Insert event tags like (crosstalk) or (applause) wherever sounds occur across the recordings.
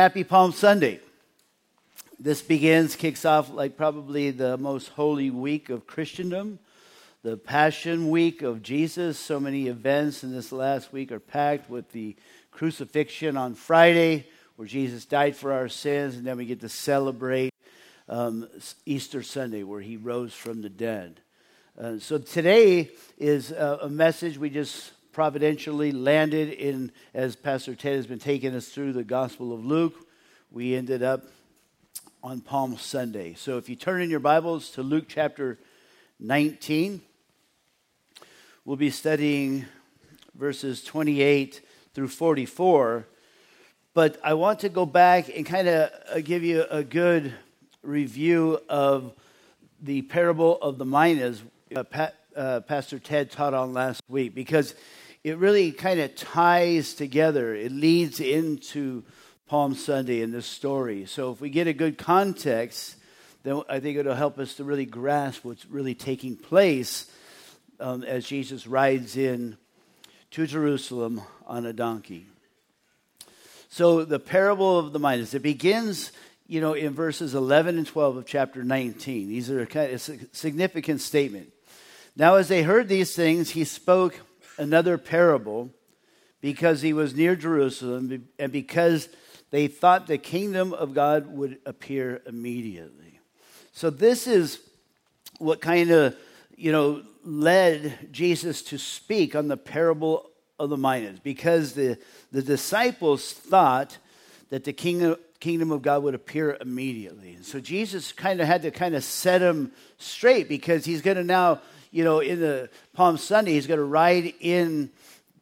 Happy Palm Sunday. This begins, kicks off like probably the most holy week of Christendom, the Passion Week of Jesus. So many events in this last week are packed with the crucifixion on Friday, where Jesus died for our sins, and then we get to celebrate um, Easter Sunday, where he rose from the dead. Uh, so today is a, a message we just providentially landed in, as Pastor Ted has been taking us through the Gospel of Luke, we ended up on Palm Sunday. So if you turn in your Bibles to Luke chapter 19, we'll be studying verses 28 through 44. But I want to go back and kind of uh, give you a good review of the parable of the minas uh, uh, Pastor Ted taught on last week because it really kind of ties together. It leads into Palm Sunday in this story. So if we get a good context, then I think it'll help us to really grasp what's really taking place um, as Jesus rides in to Jerusalem on a donkey. So the parable of the minas, it begins, you know, in verses 11 and 12 of chapter 19. These are kind of a significant statement. Now, as they heard these things, he spoke another parable because he was near Jerusalem and because they thought the kingdom of God would appear immediately. So this is what kind of, you know, led Jesus to speak on the parable of the minas because the, the disciples thought that the kingdom, kingdom of God would appear immediately. So Jesus kind of had to kind of set him straight because he's going to now you know, in the Palm Sunday, he's going to ride in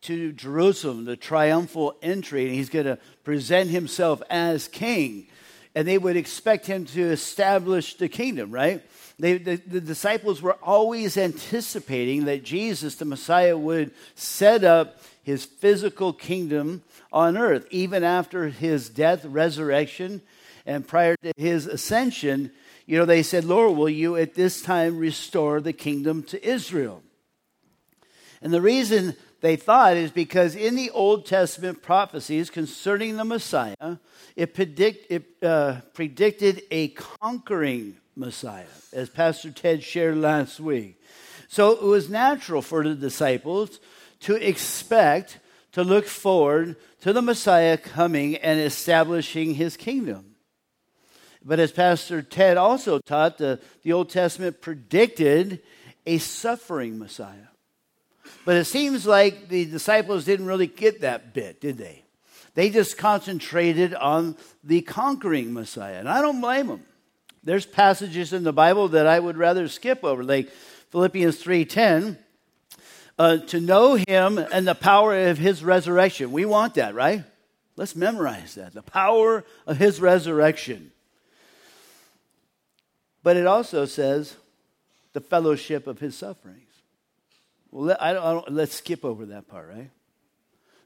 to Jerusalem, the triumphal entry, and he's going to present himself as king. And they would expect him to establish the kingdom, right? They, the, the disciples were always anticipating that Jesus, the Messiah, would set up his physical kingdom on earth. Even after his death, resurrection, and prior to his ascension, you know, they said, Lord, will you at this time restore the kingdom to Israel? And the reason they thought is because in the Old Testament prophecies concerning the Messiah, it, predict, it uh, predicted a conquering Messiah, as Pastor Ted shared last week. So it was natural for the disciples to expect, to look forward to the Messiah coming and establishing his kingdom. But as Pastor Ted also taught, the, the Old Testament predicted a suffering Messiah. But it seems like the disciples didn't really get that bit, did they? They just concentrated on the conquering Messiah. And I don't blame them. There's passages in the Bible that I would rather skip over, like Philippians 3:10. Uh, to know him and the power of his resurrection. We want that, right? Let's memorize that. The power of his resurrection. But it also says the fellowship of his sufferings. Well, let, I don't, I don't, let's skip over that part, right?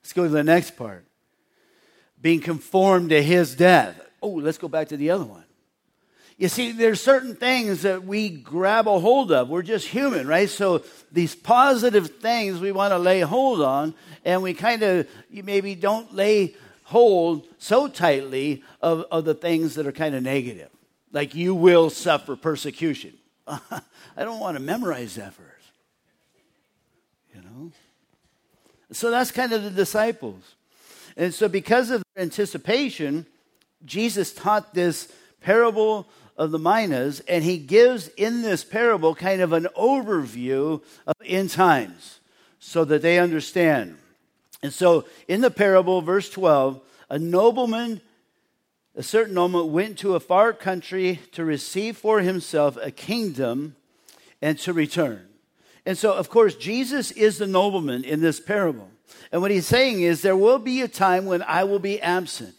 Let's go to the next part. Being conformed to his death. Oh, let's go back to the other one. You see, there's certain things that we grab a hold of. We're just human, right? So these positive things we want to lay hold on, and we kind of maybe don't lay hold so tightly of, of the things that are kind of negative like you will suffer persecution. (laughs) I don't want to memorize that verse. You know? So that's kind of the disciples. And so, because of anticipation, Jesus taught this parable of the minas, and he gives in this parable kind of an overview of end times so that they understand. And so, in the parable, verse 12, a nobleman a certain nobleman went to a far country to receive for himself a kingdom and to return. And so, of course, Jesus is the nobleman in this parable. And what he's saying is, there will be a time when I will be absent.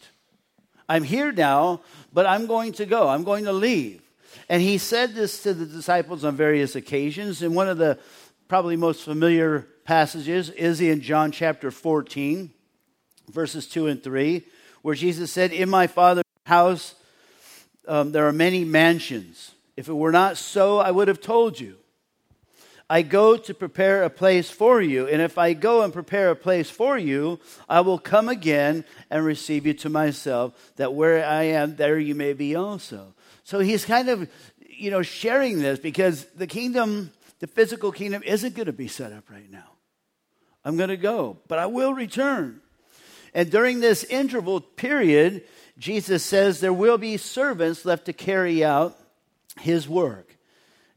I'm here now, but I'm going to go. I'm going to leave. And he said this to the disciples on various occasions. And one of the probably most familiar passages is in John chapter 14, verses 2 and 3, where Jesus said, In my Father's house um, there are many mansions. If it were not so, I would have told you. I go to prepare a place for you. And if I go and prepare a place for you, I will come again and receive you to myself, that where I am, there you may be also. So he's kind of, you know, sharing this because the kingdom, the physical kingdom, isn't going to be set up right now. I'm going to go, but I will return. And during this interval period, Jesus says there will be servants left to carry out his work.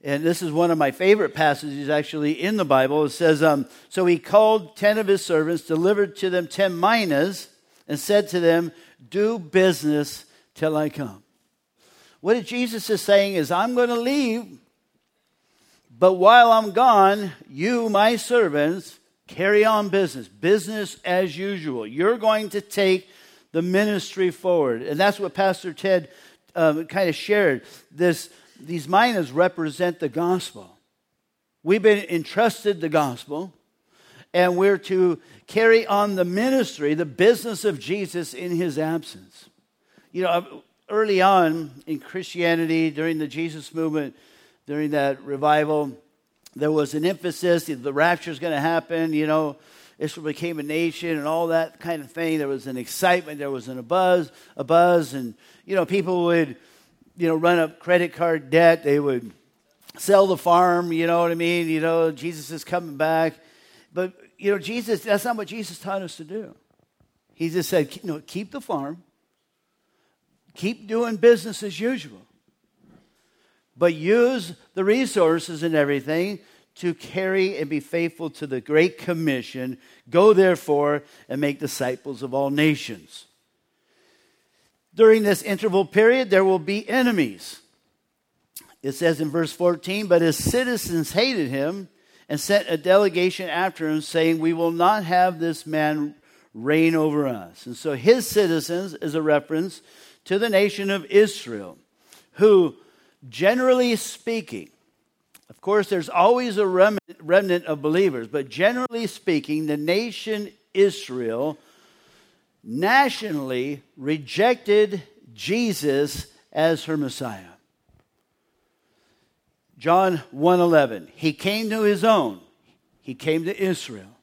And this is one of my favorite passages actually in the Bible. It says, um, So he called 10 of his servants, delivered to them 10 minas, and said to them, Do business till I come. What Jesus is saying is, I'm going to leave, but while I'm gone, you, my servants, carry on business, business as usual. You're going to take the ministry forward. And that's what Pastor Ted um, kind of shared. This, these minas represent the gospel. We've been entrusted the gospel, and we're to carry on the ministry, the business of Jesus in his absence. You know, early on in Christianity, during the Jesus movement, during that revival, there was an emphasis the rapture is going to happen, you know. Israel became a nation and all that kind of thing. There was an excitement, there was an, a buzz, a buzz, and you know people would, you know, run up credit card debt. They would sell the farm. You know what I mean? You know, Jesus is coming back, but you know, Jesus. That's not what Jesus taught us to do. He just said, you know, keep the farm, keep doing business as usual but use the resources and everything to carry and be faithful to the Great Commission. Go therefore and make disciples of all nations. During this interval period, there will be enemies. It says in verse 14, but his citizens hated him and sent a delegation after him, saying, We will not have this man reign over us. And so his citizens is a reference to the nation of Israel, who Generally speaking, course, there's always a remnant of believers, but generally speaking, the nation Israel nationally rejected Jesus as her Messiah. John 1:11 He came to his own he came to Israel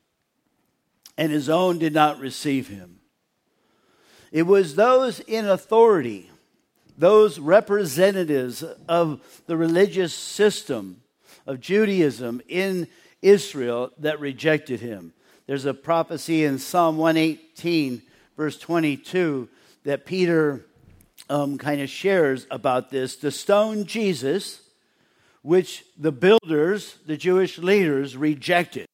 and his own did not receive him It was those in authority those representatives of the religious system of Judaism in Israel that rejected him. There's a prophecy in Psalm 118, verse 22, that Peter um, kind of shares about this. The stone Jesus, which the builders, the Jewish leaders, rejected,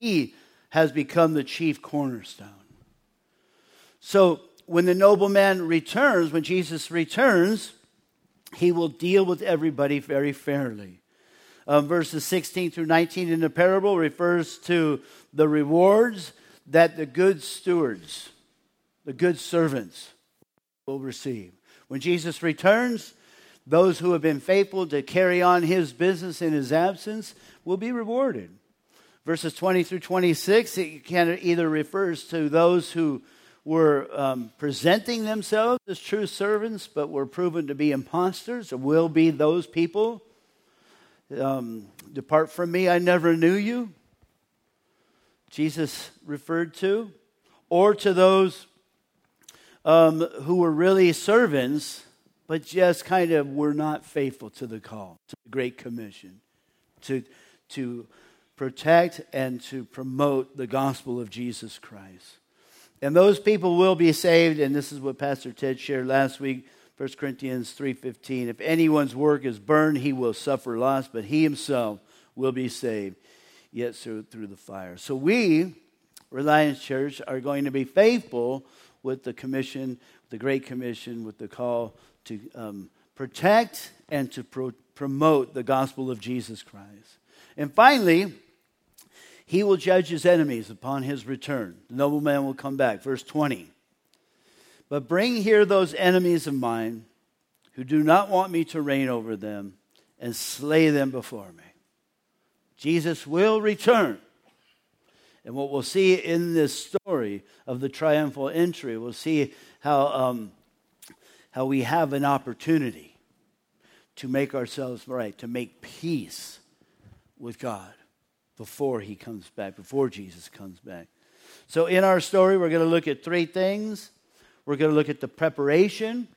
he has become the chief cornerstone. So when the nobleman returns, when Jesus returns, he will deal with everybody very fairly. Verses 16 through 19 in the parable refers to the rewards that the good stewards, the good servants, will receive. When Jesus returns, those who have been faithful to carry on his business in his absence will be rewarded. Verses 20 through 26, it can either refers to those who were um, presenting themselves as true servants, but were proven to be impostors, or will be those people. Um, Depart from me, I never knew you. Jesus referred to, or to those um, who were really servants, but just kind of were not faithful to the call, to the Great Commission, to, to protect and to promote the gospel of Jesus Christ. And those people will be saved, and this is what Pastor Ted shared last week, 1 Corinthians 3.15. If anyone's work is burned, he will suffer loss, but he himself will be saved, yet through, the fire. So we, Reliance Church, are going to be faithful with the commission, the Great Commission, with the call to um, protect and to pro- promote the gospel of Jesus Christ. And finally, he will judge his enemies upon his return. The nobleman will come back. Verse 20. But bring here those enemies of mine who do not want me to reign over them and slay them before me. Jesus will return. And what we'll see in this story of the triumphal entry, we'll see how, um, how we have an opportunity to make ourselves right, to make peace with God before he comes back, before Jesus comes back. So, in our story, we're going to look at three things. We're going to look at the preparation,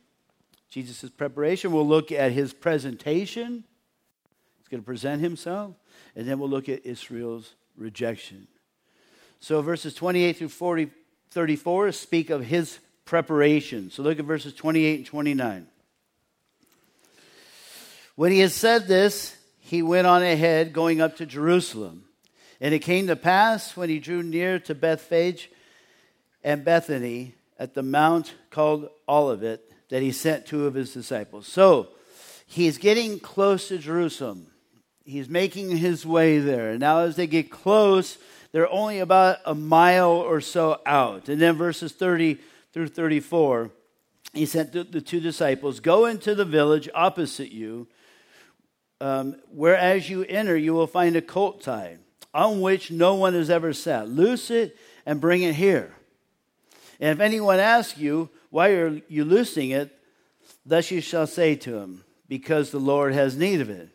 Jesus' preparation. We'll look at his presentation. He's going to present himself. And then we'll look at Israel's rejection. So, verses 28 through 40, 34 speak of his preparation. So, look at verses 28 and 29. When he had said this, he went on ahead, going up to Jerusalem. And it came to pass when he drew near to Bethphage and Bethany at the mount called Olivet that he sent two of his disciples. So he's getting close to Jerusalem. He's making his way there. And now, as they get close, they're only about a mile or so out. And then verses 30 through 34, he sent the two disciples Go into the village opposite you. Um, whereas you enter, you will find a colt tied on which no one has ever sat. Loose it and bring it here. And if anyone asks you, Why are you loosing it? Thus you shall say to him, Because the Lord has need of it.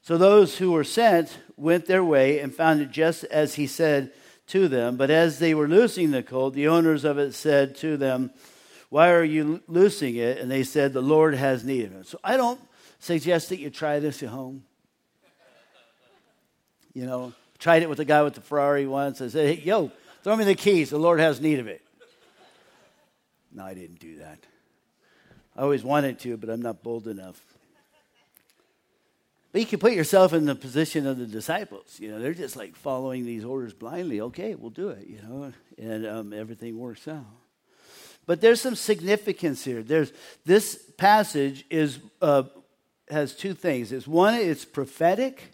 So those who were sent went their way and found it just as he said to them. But as they were loosing the colt, the owners of it said to them, Why are you loosing it? And they said, The Lord has need of it. So I don't suggest that you try this at home. You know, Tried it with the guy with the Ferrari once. I said, hey, yo, throw me the keys. The Lord has need of it. No, I didn't do that. I always wanted to, but I'm not bold enough. But you can put yourself in the position of the disciples. You know, they're just like following these orders blindly. Okay, we'll do it, you know, and um, everything works out. But there's some significance here. There's this passage is uh, has two things. It's one, it's prophetic,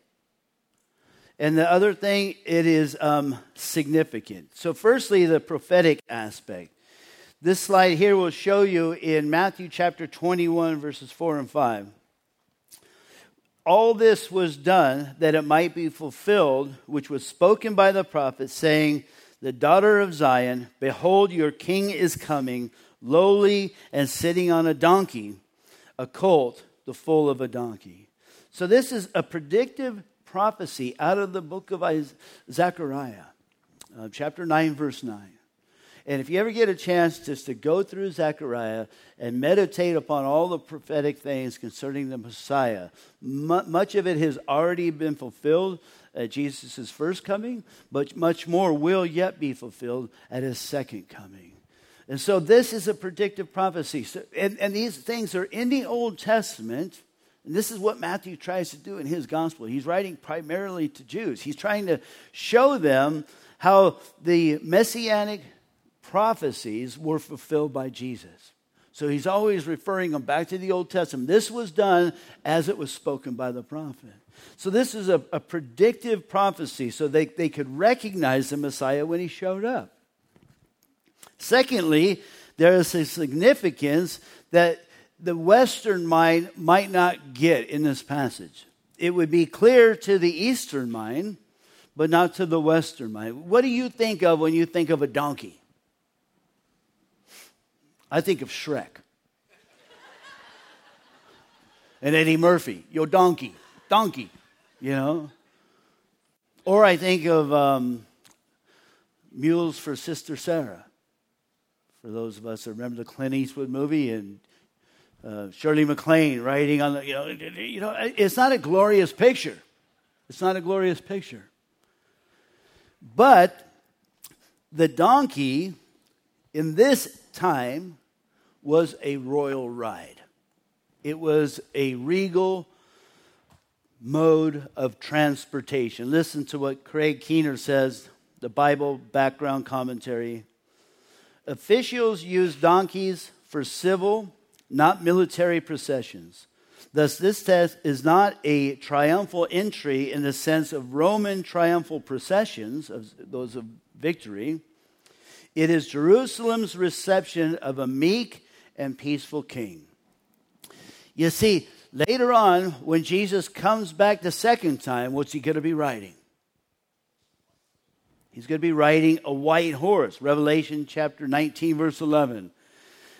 and the other thing, it is um, significant. So, firstly, the prophetic aspect. This slide here will show you in Matthew chapter 21, verses 4 and 5. All this was done that it might be fulfilled, which was spoken by the prophet, saying, The daughter of Zion, behold, your king is coming, lowly and sitting on a donkey, a colt, the foal of a donkey. So, this is a predictive prophecy out of the book of Zechariah, uh, chapter 9, verse 9. And if you ever get a chance just to go through Zechariah and meditate upon all the prophetic things concerning the Messiah, much of it has already been fulfilled at Jesus' first coming, but much more will yet be fulfilled at his second coming. And so this is a predictive prophecy. So, and, and these things are in the Old Testament, and this is what Matthew tries to do in his gospel. He's writing primarily to Jews. He's trying to show them how the messianic prophecies were fulfilled by Jesus. So he's always referring them back to the Old Testament. This was done as it was spoken by the prophet. So this is a, a predictive prophecy so they, they could recognize the Messiah when he showed up. Secondly, there is a significance that the Western mind might not get in this passage. It would be clear to the Eastern mind, but not to the Western mind. What do you think of when you think of a donkey? I think of Shrek. and Eddie Murphy, yo, donkey, donkey, you know? Or I think of um, Mules for Sister Sara. For those of us that remember the Clint Eastwood movie and uh, Shirley MacLaine writing on the, you know, you know, it's not a glorious picture. It's not a glorious picture. But the donkey in this time was a royal ride. It was a regal mode of transportation. Listen to what Craig Keener says, the Bible background commentary. Officials used donkeys for civil not military processions. Thus, this test is not a triumphal entry in the sense of Roman triumphal processions, of those of victory. It is Jerusalem's reception of a meek and peaceful king. You see, later on, when Jesus comes back the second time, what's he going to be riding? He's going to be riding a white horse. Revelation chapter 19, verse 11.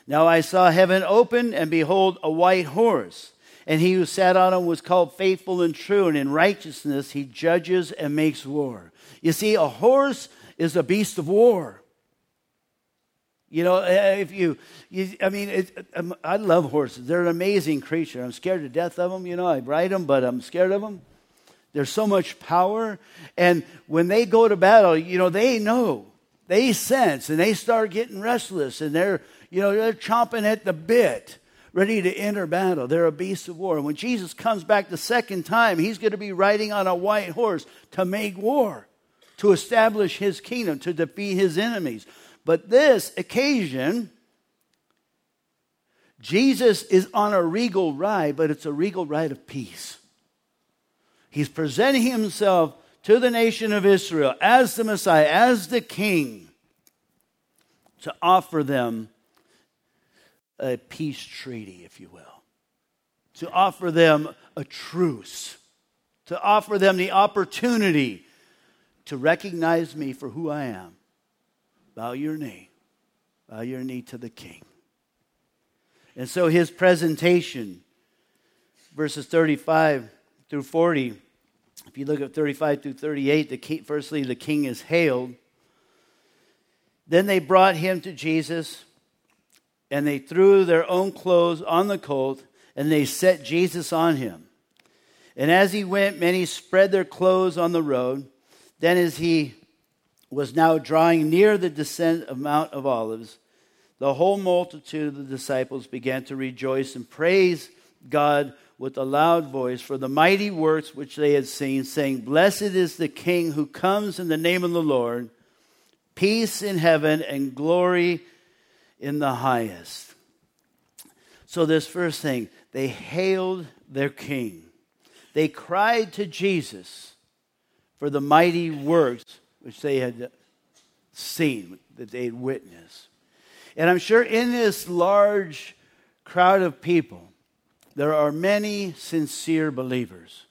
Now I saw heaven open, and behold, a white horse. And he who sat on him was called faithful and true, and in righteousness he judges and makes war. You see, a horse is a beast of war. You know, eh, if you, you I mean, it, um, I love horses. They're an amazing creature. I'm scared to death of them. You know, I ride them, but I'm scared of them. There's so much power. And when they go to battle, you know, they know, they sense, and they start getting restless, and they're, you know, they're chomping at the bit ready to enter battle. They're a beast of war. And when Jesus comes back the second time, he's going to be riding on a white horse to make war, to establish his kingdom, to defeat his enemies. But this occasion, Jesus is on a regal ride, but it's a regal ride of peace. He's presenting himself to the nation of Israel as the Messiah, as the King, to offer them a peace treaty, if you will, to offer them a truce, to offer them the opportunity to recognize me for who I am. Bow your knee, bow your knee to the King. And so his presentation, verses 35 through 40, if you look at 35 through 38, the king, firstly, the king is hailed. Then they brought him to Jesus and they threw their own clothes on the colt, and they set Jesus on him. And as he went, many spread their clothes on the road. Then, as he was now drawing near the descent of Mount of Olives, the whole multitude of the disciples began to rejoice and praise God with a loud voice for the mighty works which they had seen, saying, Blessed is the King who comes in the name of the Lord, peace in heaven and glory in the highest. So, this first thing, they hailed their king. They cried to Jesus for the mighty works which they had seen, that they had witnessed. And I'm sure in this large crowd of people, there are many sincere believers.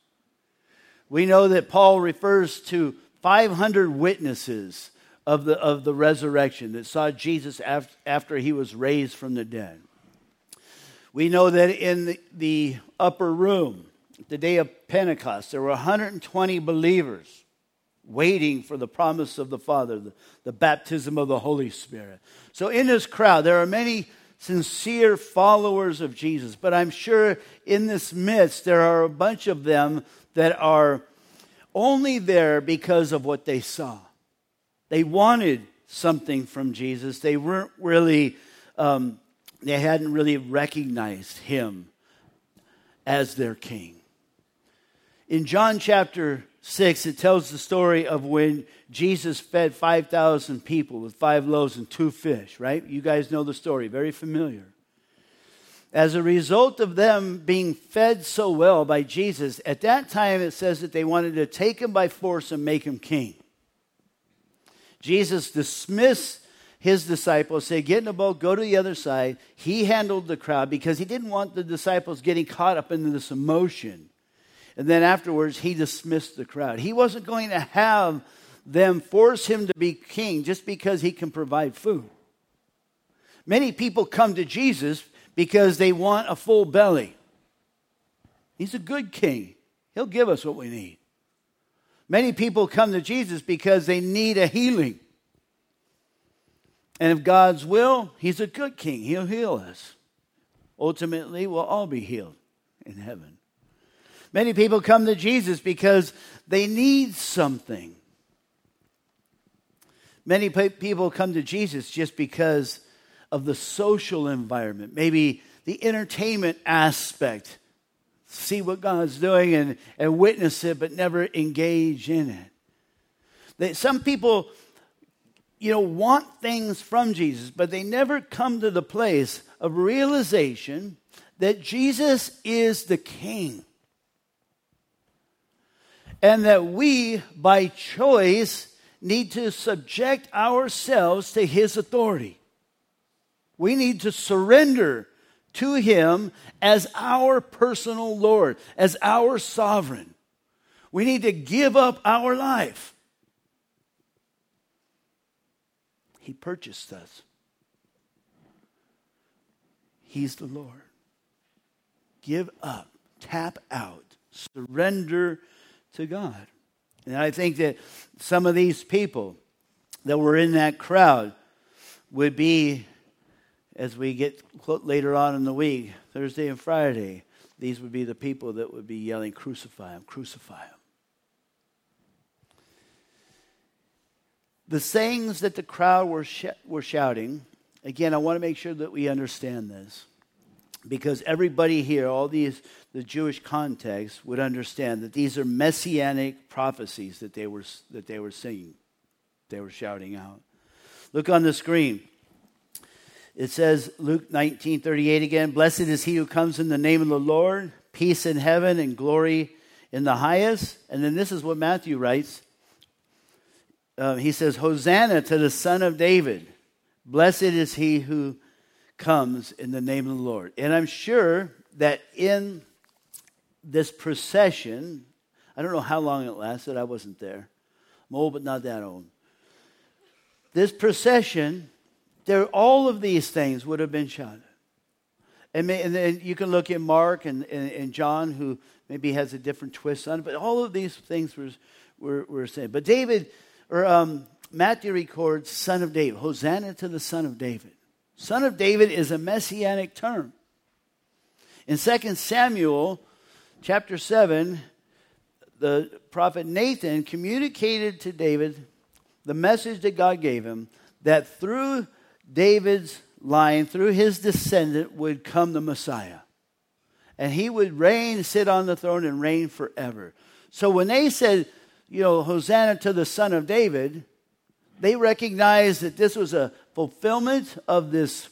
We know that Paul refers to 500 witnesses of the, of the resurrection that saw Jesus after, he was raised from the dead. We know that in the upper room, the day of Pentecost, there were 120 believers waiting for the promise of the Father, the, the baptism of the Holy Spirit. So, in this crowd, there are many sincere followers of Jesus, but I'm sure in this midst, there are a bunch of them that are only there because of what they saw. They wanted something from Jesus. They weren't really, um, they hadn't really recognized him as their king. In John chapter 6, it tells the story of when Jesus fed 5,000 people with five loaves and two fish, right? You guys know the story, very familiar. As a result of them being fed so well by Jesus, at that time it says that they wanted to take him by force and make him king. Jesus dismissed his disciples, say, Get in a boat, go to the other side. He handled the crowd because he didn't want the disciples getting caught up in this emotion. And then afterwards, he dismissed the crowd. He wasn't going to have them force him to be king just because he can provide food. Many people come to Jesus because they want a full belly. He's a good king, he'll give us what we need. Many people come to Jesus because they need a healing. And if God's will, He's a good king. He'll heal us. Ultimately, we'll all be healed in heaven. Many people come to Jesus because they need something. Many people come to Jesus just because of the social environment, maybe the entertainment aspect see what God's doing and, and witness it, but never engage in it. Some people, you know, want things from Jesus, but they never come to the place of realization that Jesus is the King. And that we, by choice, need to subject ourselves to His authority. We need to surrender to Him as our personal Lord, as our sovereign. We need to give up our life. He purchased us. He's the Lord. Give up Tap out. Surrender to God. And I think that some of these people that were in that crowd would be, as we get later on in the week, Thursday and Friday, these would be the people that would be yelling, Crucify him, crucify him. The sayings that the crowd were, sh- were shouting, again, I want to make sure that we understand this. Because everybody here, all these, the Jewish context, would understand that these are messianic prophecies that they were, that they were singing, they were shouting out. Look on the screen. It says, Luke 19 38 again, Blessed is he who comes in the name of the Lord, peace in heaven and glory in the highest. And then this is what Matthew writes uh, he says, Hosanna to the Son of David. Blessed is he who comes in the name of the Lord. And I'm sure that in this procession, I don't know how long it lasted, I wasn't there. I'm old, but not that old. This procession, there, all of these things would have been shouted. And, may, and then you can look at Mark and, and, and, John, who maybe has a different twist on it, but all of these things were, were, were saying. But David or um, Matthew records son of David. Hosanna to the son of David. Son of David is a messianic term. In 2 Samuel chapter 7, the prophet Nathan communicated to David the message that God gave him that through David's line, through his descendant, would come the Messiah. And he would reign, sit on the throne, and reign forever. So when they said, you know, Hosanna to the Son of David, they recognized that this was a fulfillment of this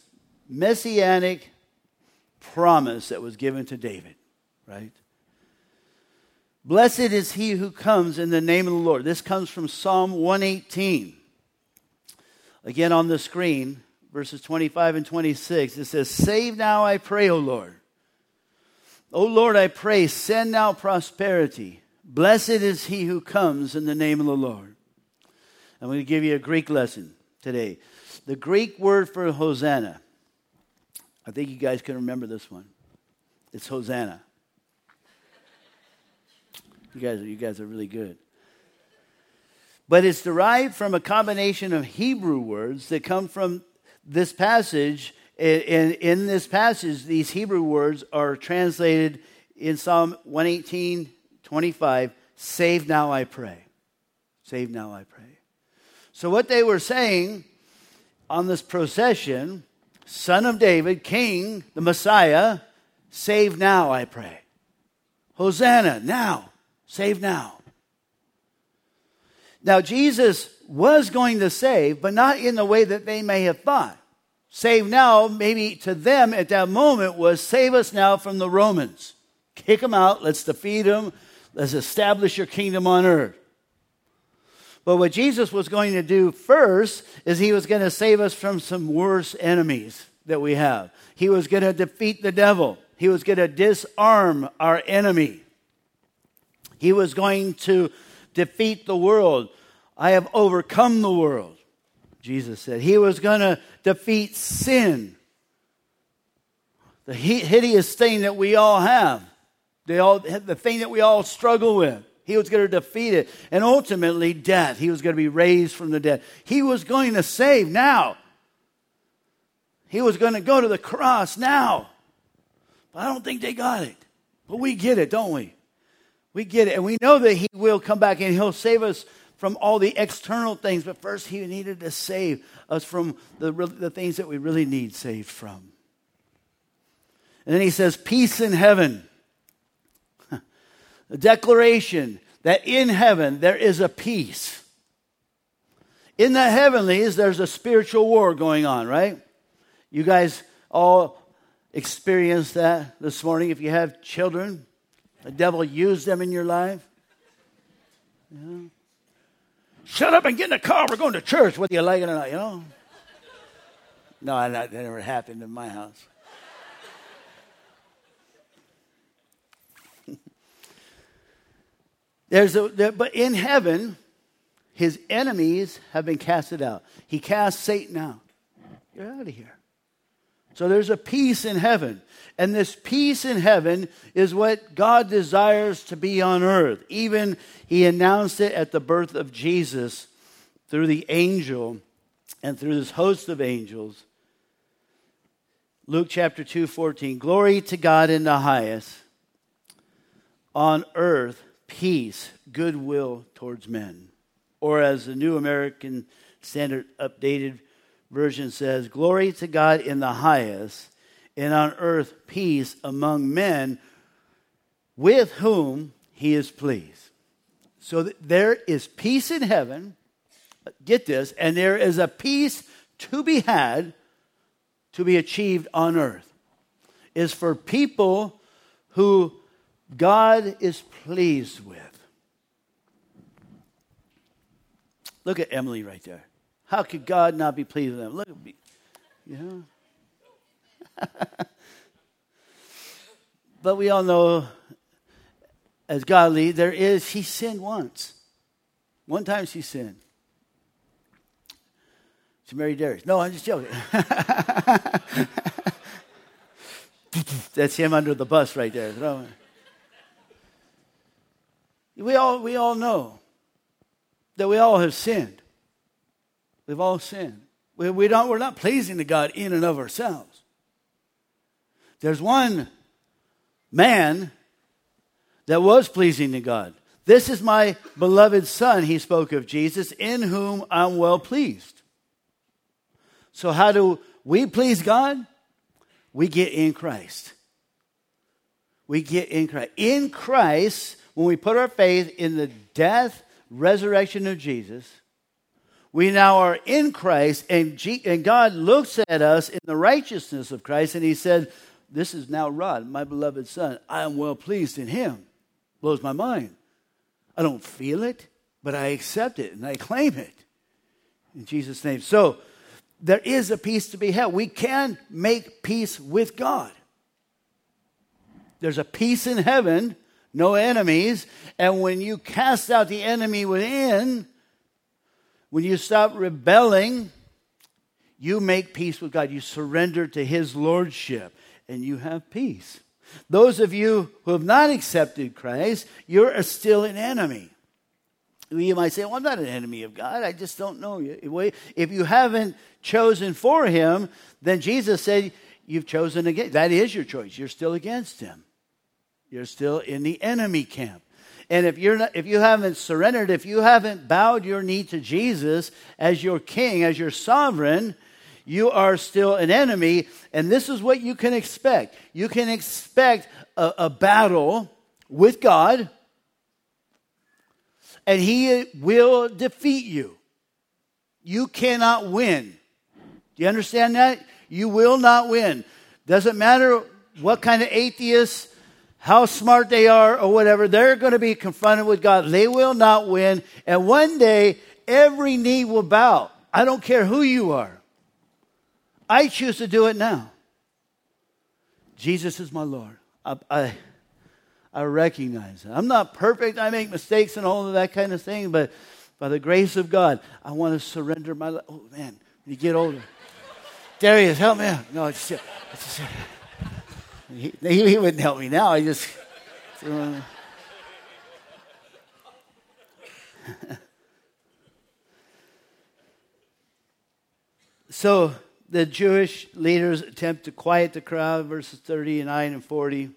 messianic promise that was given to David, right? Blessed is he who comes in the name of the Lord. This comes from Psalm 118. Again on the screen, verses 25 and 26. It says, Save now, I pray, O Lord. O Lord, I pray, send now prosperity. Blessed is he who comes in the name of the Lord. I'm going to give you a Greek lesson today. The Greek word for Hosanna, I think you guys can remember this one. It's Hosanna. You guys, you guys are really good. But it's derived from a combination of Hebrew words that come from this passage. In, in this passage, these Hebrew words are translated in Psalm 118 25, save now, I pray. Save now, I pray. So, what they were saying on this procession, Son of David, King, the Messiah, save now, I pray. Hosanna, now, save now. Now, Jesus was going to save, but not in the way that they may have thought. Save now, maybe to them at that moment, was save us now from the Romans. Kick them out, let's defeat them, Let's establish your kingdom on earth. But what Jesus was going to do first is he was going to save us from some worse enemies that we have. He was going to defeat the devil. He was going to disarm our enemy. He was going to defeat the world. I have overcome the world, Jesus said. He was going to defeat sin, the hideous thing that we all have. They all, the thing that we all struggle with. He was going to defeat it. And ultimately, death. He was going to be raised from the dead. He was going to save now. He was going to go to the cross now. But I don't think they got it. But we get it, don't we? We get it. And we know that He will come back and He'll save us from all the external things. But first, He needed to save us from the, the things that we really need saved from. And then He says, Peace in heaven a declaration that in heaven there is a peace. In the heavenlies, there's a spiritual war going on, right? You guys all experienced that this morning. If you have children, the devil used them in your life. Yeah. Shut up and get in the car. We're going to church, whether you like it or not, you know? No, that never happened in my house. There's a, there, but in heaven, his enemies have been casted out. He cast Satan out. You're out of here. So there's a peace in heaven. And this peace in heaven is what God desires to be on earth. Even he announced it at the birth of Jesus through the angel and through this host of angels. Luke chapter 2 14. Glory to God in the highest. On earth, peace, goodwill towards men. Or as the New American Standard Updated Version says, Glory to God in the highest, and on earth peace among men with whom he is pleased. So there is peace in heaven, get this, and there is a peace to be had, to be achieved on earth. Is for people who God is pleased with. Look at Emily right there. How could God not be pleased with them? Look at me. You (laughs) know? but we all know, as godly, there is, he sinned once. One time she sinned. She married Darius. No, I'm just joking. (laughs) That's him under the bus right there. We all, we all know that we all have sinned. We've all sinned. We, we don't, we're not pleasing to God in and of ourselves. There's one man that was pleasing to God. This is my beloved Son, he spoke of Jesus, in whom I'm well pleased. So, how do we please God? We get in Christ. We get in Christ. In Christ, when we put our faith in the death, resurrection of Jesus, we now are in Christ, and, G- and God looks at us in the righteousness of Christ, and He said, This is now Rod, my beloved Son. I am well pleased in Him. Blows my mind. I don't feel it, but I accept it and I claim it in Jesus' name. So, there is a peace to be had. We can make peace with God. There's a peace in heaven, no enemies. And when you cast out the enemy within, when you stop rebelling, you make peace with God. You surrender to His Lordship and you have peace. Those of you who have not accepted Christ, you're still an enemy. You might say, Well, I'm not an enemy of God. I just don't know you. If you haven't chosen for Him, then Jesus said, You've chosen against. That is your choice. You're still against Him. You're still in the enemy camp. And if you're not, if you haven't surrendered, if you haven't bowed your knee to Jesus as your king, as your sovereign, you are still an enemy. And this is what you can expect. You can expect a, a battle with God, and He will defeat you. You cannot win. Do you understand that? You will not win. Doesn't matter what kind of atheist how smart they are or whatever, they're going to be confronted with God. They will not win. And one day, every knee will bow. I don't care who you are. I choose to do it now. Jesus is my Lord. I, I, I recognize it. I'm not perfect. I make mistakes and all of that kind of thing, but by the grace of God, I want to surrender my life. Oh, man, you get older. Darius, help me out. No, it's it's he, he wouldn't help me now. I just. (laughs) So the Jewish leaders attempt to quiet the crowd, verses 39 and 40.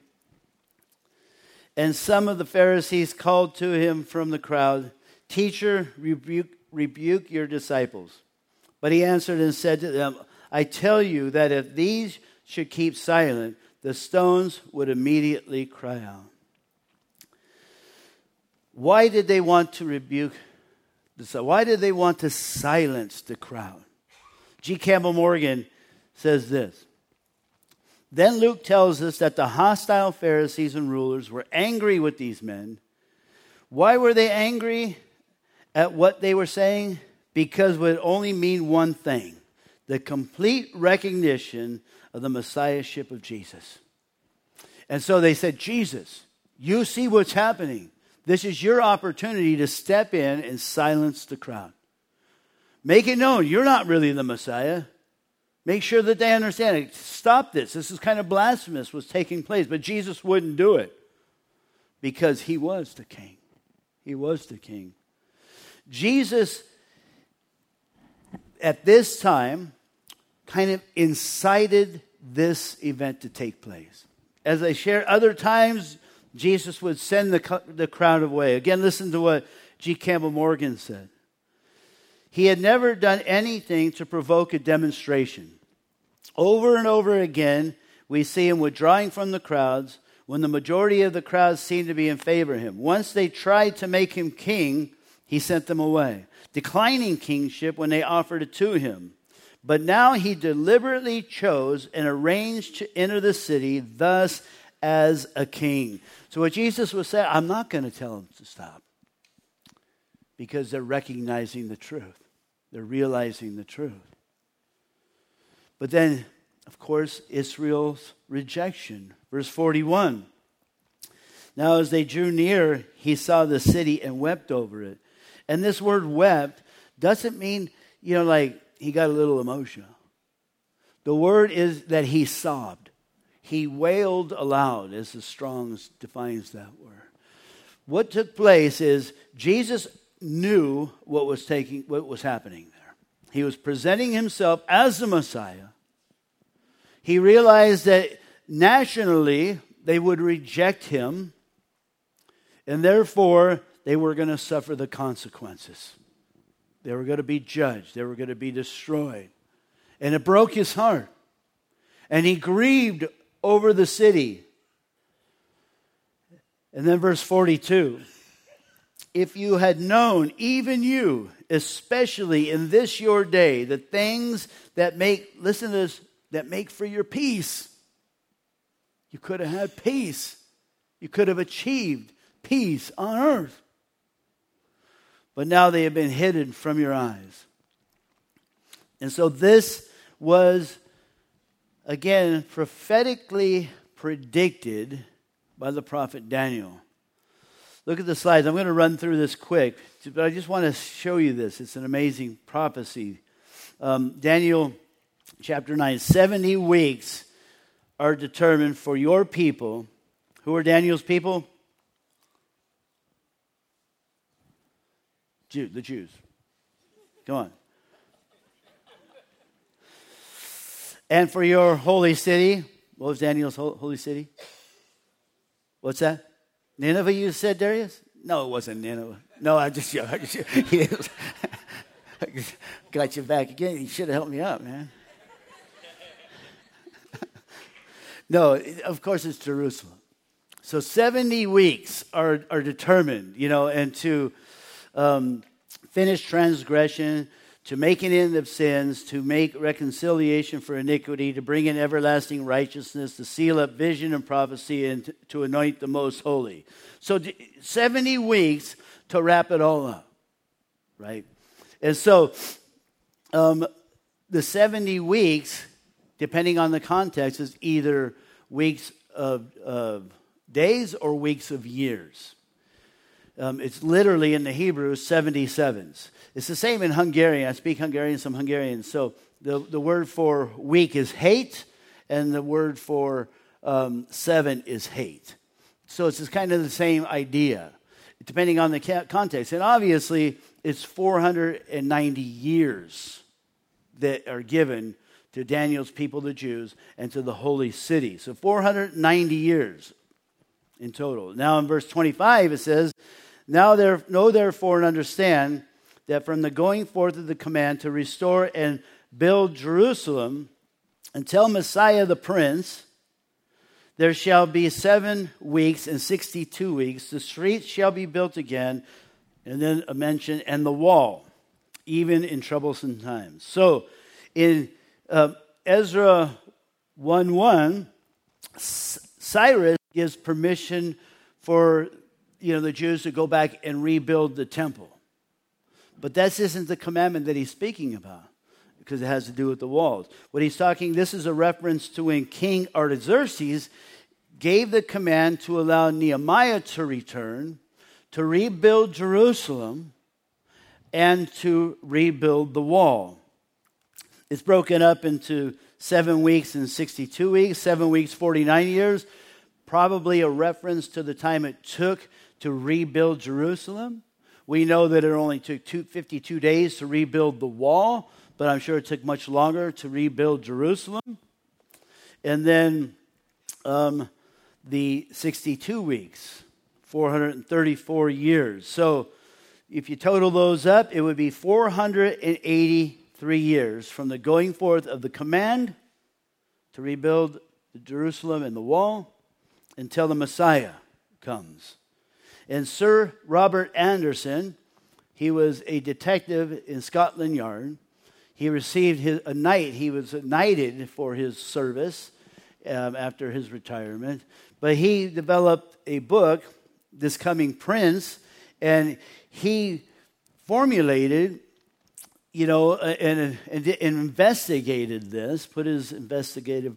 And some of the Pharisees called to him from the crowd, Teacher, rebuke, rebuke your disciples. But he answered and said to them, I tell you that if these should keep silent, the stones would immediately cry out. Why did they want to rebuke the Why did they want to silence the crowd? G. Campbell Morgan says this. Then Luke tells us that the hostile Pharisees and rulers were angry with these men. Why were they angry at what they were saying? Because it would only mean one thing the complete recognition of the messiahship of Jesus. And so they said, Jesus, you see what's happening. This is your opportunity to step in and silence the crowd. Make it known you're not really the Messiah. Make sure that they understand it. Stop this. This is kind of blasphemous what's taking place. But Jesus wouldn't do it because he was the king. He was the king. Jesus, at this time, kind of incited this event to take place. As I shared, other times Jesus would send the, the crowd away. Again, listen to what G. Campbell Morgan said. He had never done anything to provoke a demonstration. Over and over again, we see him withdrawing from the crowds when the majority of the crowds seemed to be in favor of him. Once they tried to make him king, he sent them away, declining kingship when they offered it to him. But now he deliberately chose and arranged to enter the city, thus as a king. So, what Jesus was saying, I'm not going to tell them to stop because they're recognizing the truth, they're realizing the truth. But then, of course, Israel's rejection. Verse 41. Now, as they drew near, he saw the city and wept over it. And this word wept doesn't mean, you know, like he got a little emotional. The word is that he sobbed. He wailed aloud, as the Strong's defines that word. What took place is Jesus knew what was taking what was happening there. He was presenting himself as the Messiah. He realized that nationally they would reject him, and therefore they were going to suffer the consequences. They were going to be judged, they were going to be destroyed. And it broke his heart. And he grieved over the city. And then verse 42 If you had known, even you, especially in this your day, the things that make, listen to this, that make for your peace. You could have had peace. You could have achieved peace on earth. But now they have been hidden from your eyes. And so this was, again, prophetically predicted by the prophet Daniel. Look at the slides. I'm going to run through this quick, but I just want to show you this. It's an amazing prophecy. Um, Daniel chapter 9 70 weeks are determined for your people. Who are Daniel's people? Jew, the Jews. Come on. And for your holy city, what was Daniel's holy city? What's that? Nineveh, you said, Darius? No, it wasn't Nineveh. No, I just, (laughs) I just, (laughs) got you back again. You should have helped me out, man. (laughs) no, of course it's Jerusalem. So 70 weeks are, are determined, you know, and to um, finish transgression, to make an end of sins, to make reconciliation for iniquity, to bring in everlasting righteousness, to seal up vision and prophecy, and to anoint the most holy. So 70 weeks to wrap it all up, right? And so um, the 70 weeks, depending on the context, is either weeks of, of days or weeks of years. Um, it's literally in the Hebrew 77s. It's the same in Hungarian. I speak Hungarian, some Hungarian. So the, the word for week is hate, and the word for um, seven is hate. So it's kind of the same idea, depending on the context. And obviously, it's 490 years that are given to Daniel's people, the Jews, and to the holy city. So 490 years in total. Now in verse 25, it says, now there, know therefore and understand that from the going forth of the command to restore and build Jerusalem until Messiah the Prince, there shall be seven weeks and 62 weeks. The streets shall be built again, and then a mention, and the wall, even in troublesome times. So in uh, Ezra 1 1, Cyrus gives permission for you know, the Jews to go back and rebuild the temple. But that isn't the commandment that he's speaking about because it has to do with the walls. What he's talking, this is a reference to when King Artaxerxes gave the command to allow Nehemiah to return, to rebuild Jerusalem, and to rebuild the wall. It's broken up into seven weeks and 62 weeks, seven weeks, 49 years, probably a reference to the time it took to rebuild Jerusalem. We know that it only took 52 days to rebuild the wall, but I'm sure it took much longer to rebuild Jerusalem. And then um, the 62 weeks, 434 years. So if you total those up, it would be 483 years from the going forth of the command to rebuild Jerusalem and the wall until the Messiah comes. And Sir Robert Anderson, he was a detective in Scotland Yard. He received his, a knight. He was knighted for his service um, after his retirement. But he developed a book, This Coming Prince, and he formulated, you know, and, and, and investigated this, put his investigative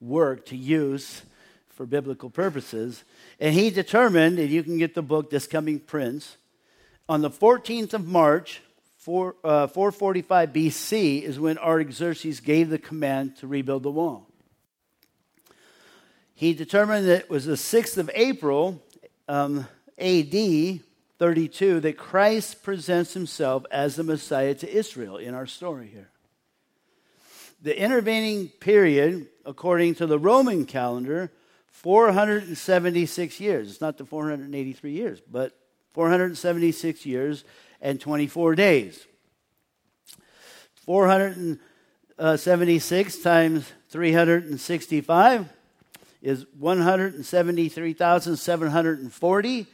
work to use for biblical purposes. And he determined, and you can get the book, This Coming Prince, on the 14th of March, 4, uh, 445 BC, is when Artaxerxes gave the command to rebuild the wall. He determined that it was the 6th of April, um, AD 32, that Christ presents himself as the Messiah to Israel in our story here. The intervening period, according to the Roman calendar, 476 years. It's not the 483 years, but 476 years and 24 days. 476 times 365 is 173,740.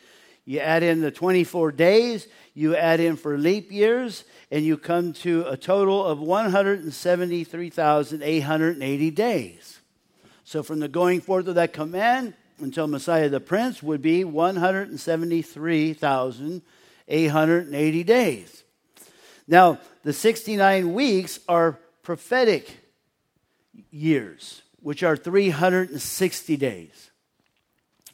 You add in the 24 days, you add in for leap years, and you come to a total of 173,880 days. So from the going forth of that command until Messiah the Prince would be 173,880 days. Now, the 69 weeks are prophetic years, which are 360 days.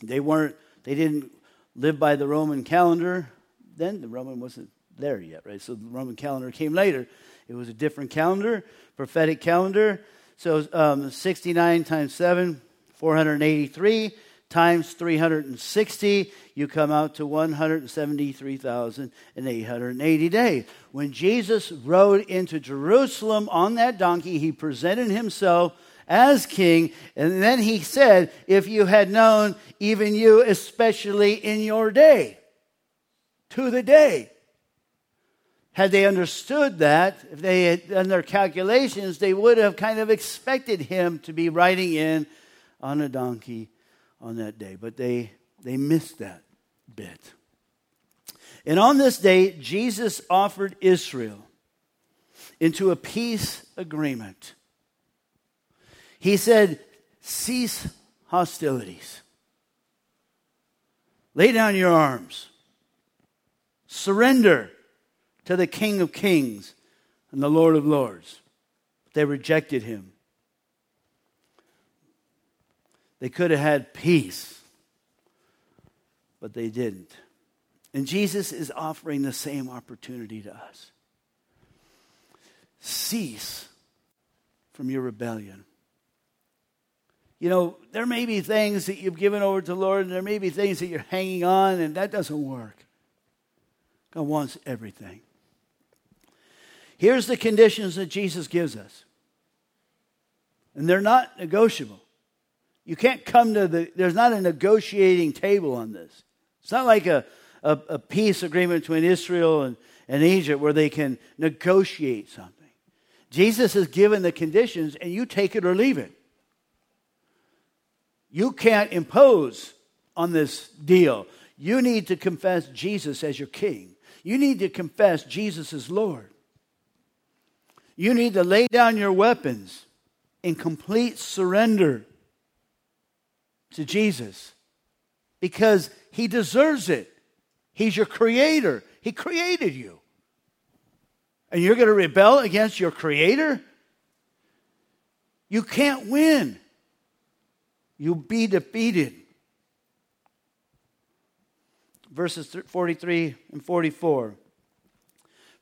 They weren't, they didn't live by the Roman calendar then. The Roman wasn't there yet, right? So the Roman calendar came later. It was a different calendar, prophetic calendar. So um, 69 times 7, 483 times 360, you come out to 173,880 days. When Jesus rode into Jerusalem on that donkey, he presented himself as king, and then he said, If you had known, even you, especially in your day, to the day. Had they understood that, if they had done their calculations, they would have kind of expected him to be riding in on a donkey on that day. But they, they missed that bit. And on this day, Jesus offered Israel into a peace agreement. He said, Cease hostilities, lay down your arms, surrender to the King of Kings and the Lord of Lords. They rejected him. They could have had peace, but they didn't. And Jesus is offering the same opportunity to us. Cease from your rebellion. You know, there may be things that you've given over to the Lord, and there may be things that you're hanging on, and that doesn't work. God wants everything. Here's the conditions that Jesus gives us. And they're not negotiable. You can't come to the, there's not a negotiating table on this. It's not like a, a, a peace agreement between Israel and, and Egypt where they can negotiate something. Jesus has given the conditions, and you take it or leave it. You can't impose on this deal. You need to confess Jesus as your king. You need to confess Jesus as Lord. You need to lay down your weapons in complete surrender to Jesus because he deserves it. He's your creator, he created you. And you're going to rebel against your creator? You can't win. You'll be defeated. Verses 43 and 44.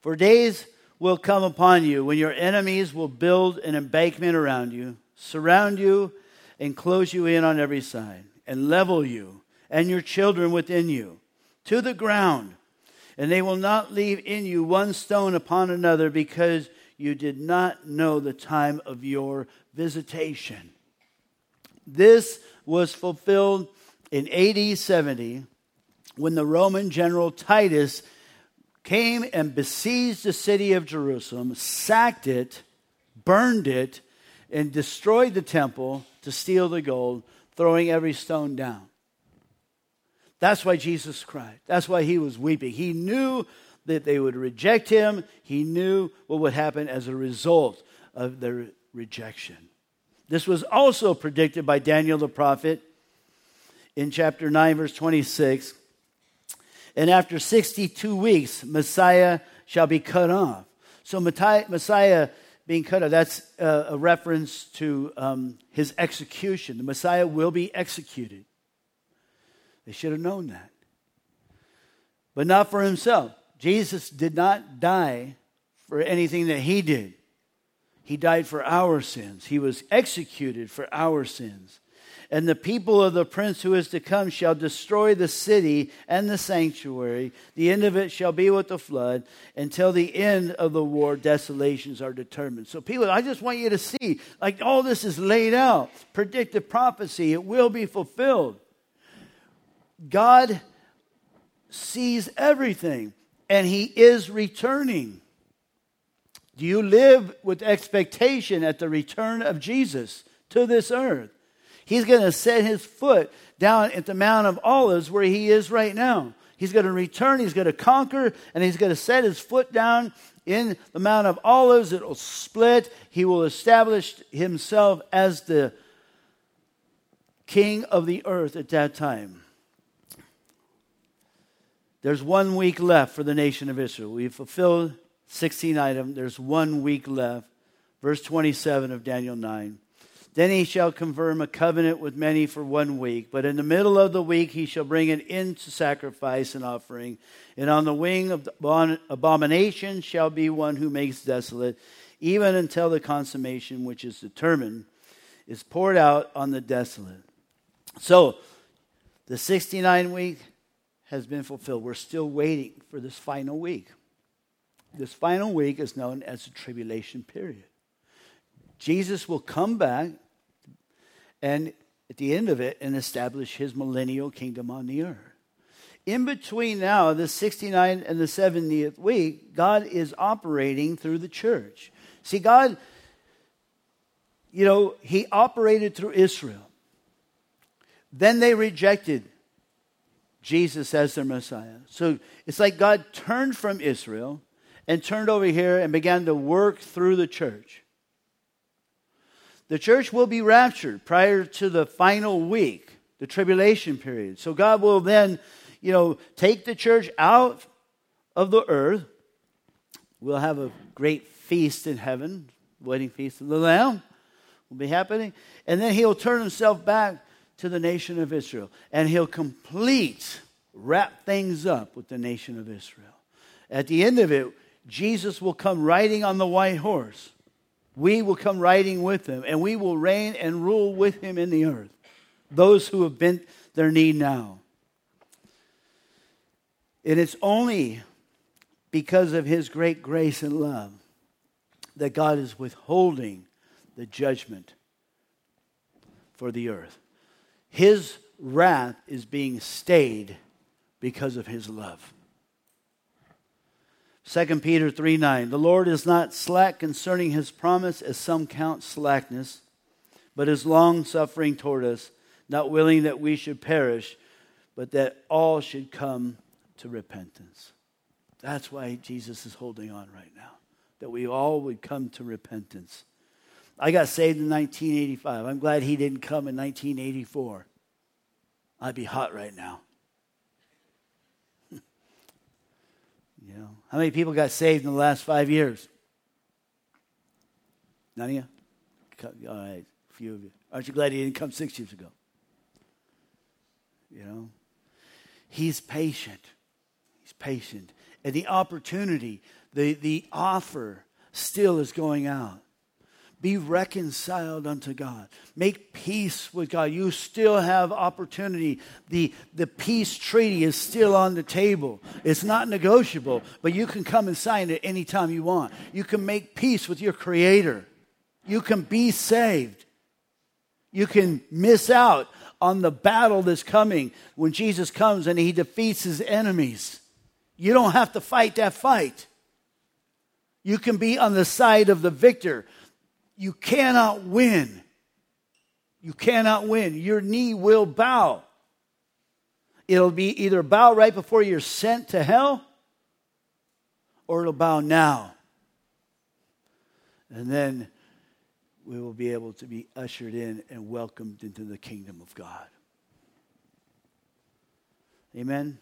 For days will come upon you when your enemies will build an embankment around you, surround you, and close you in on every side, and level you and your children within you to the ground. And they will not leave in you one stone upon another because you did not know the time of your visitation. This was fulfilled in AD 70 when the Roman general Titus came and besieged the city of Jerusalem, sacked it, burned it, and destroyed the temple to steal the gold, throwing every stone down. That's why Jesus cried. That's why he was weeping. He knew that they would reject him, he knew what would happen as a result of their rejection. This was also predicted by Daniel the prophet in chapter 9, verse 26. And after 62 weeks, Messiah shall be cut off. So, Messiah being cut off, that's a, reference to um, his execution. The Messiah will be executed. They should have known that. But not for himself. Jesus did not die for anything that he did. He died for our sins. He was executed for our sins. And the people of the prince who is to come shall destroy the city and the sanctuary. The end of it shall be with the flood. Until the end of the war, desolations are determined. So, people, I just want you to see like all this is laid out, predictive prophecy. It will be fulfilled. God sees everything, and He is returning. Do you live with expectation at the return of Jesus to this earth? He's going to set his foot down at the Mount of Olives where he is right now. He's going to return, he's going to conquer, and he's going to set his foot down in the Mount of Olives. It will split. He will establish himself as the king of the earth at that time. There's one week left for the nation of Israel. We've fulfilled 16 items. There's one week left. Verse 27 of Daniel 9. Then he shall confirm a covenant with many for one week. But in the middle of the week he shall bring an end to sacrifice and offering. And on the wing of the abomination shall be one who makes desolate, even until the consummation which is determined is poured out on the desolate. So the 69 week has been fulfilled. We're still waiting for this final week. This final week is known as the tribulation period. Jesus will come back and at the end of it, and establish his millennial kingdom on the earth. In between now, the 69 and the 70th week, God is operating through the church. See, God, you know, he operated through Israel. Then they rejected Jesus as their Messiah. So it's like God turned from Israel and turned over here and began to work through the church. The church will be raptured prior to the final week, the tribulation period. So God will then, you know, take the church out of the earth. We'll have a great feast in heaven, wedding feast of the Lamb will be happening. And then he'll turn himself back to the nation of Israel. And he'll complete, wrap things up with the nation of Israel. At the end of it, Jesus will come riding on the white horse we will come riding with him, and we will reign and rule with him in the earth. Those who have bent their knee now. And it's only because of his great grace and love that God is withholding the judgment for the earth. His wrath is being stayed because of his love. 2 Peter 3 9. The Lord is not slack concerning his promise, as some count slackness, but is long suffering toward us, not willing that we should perish, but that all should come to repentance. That's why Jesus is holding on right now, that we all would come to repentance. I got saved in 1985. I'm glad he didn't come in 1984. I'd be hot right now. You know, how many people got saved in the last five years? None of you? All right, a few of you. Aren't you glad he didn't come six years ago? You know, he's patient. He's patient. And the opportunity The, the offer still is going out. Be reconciled unto God. Make peace with God. You still have opportunity. The, the peace treaty is still on the table. It's not negotiable, but you can come and sign it anytime you want. You can make peace with your Creator. You can be saved. You can miss out on the battle that's coming when Jesus comes and he defeats his enemies. You don't have to fight that fight. You can be on the side of the victor. You cannot win. You cannot win. Your knee will bow. It'll be either bow right before you're sent to hell or it'll bow now. And then we will be able to be ushered in and welcomed into the kingdom of God. Amen.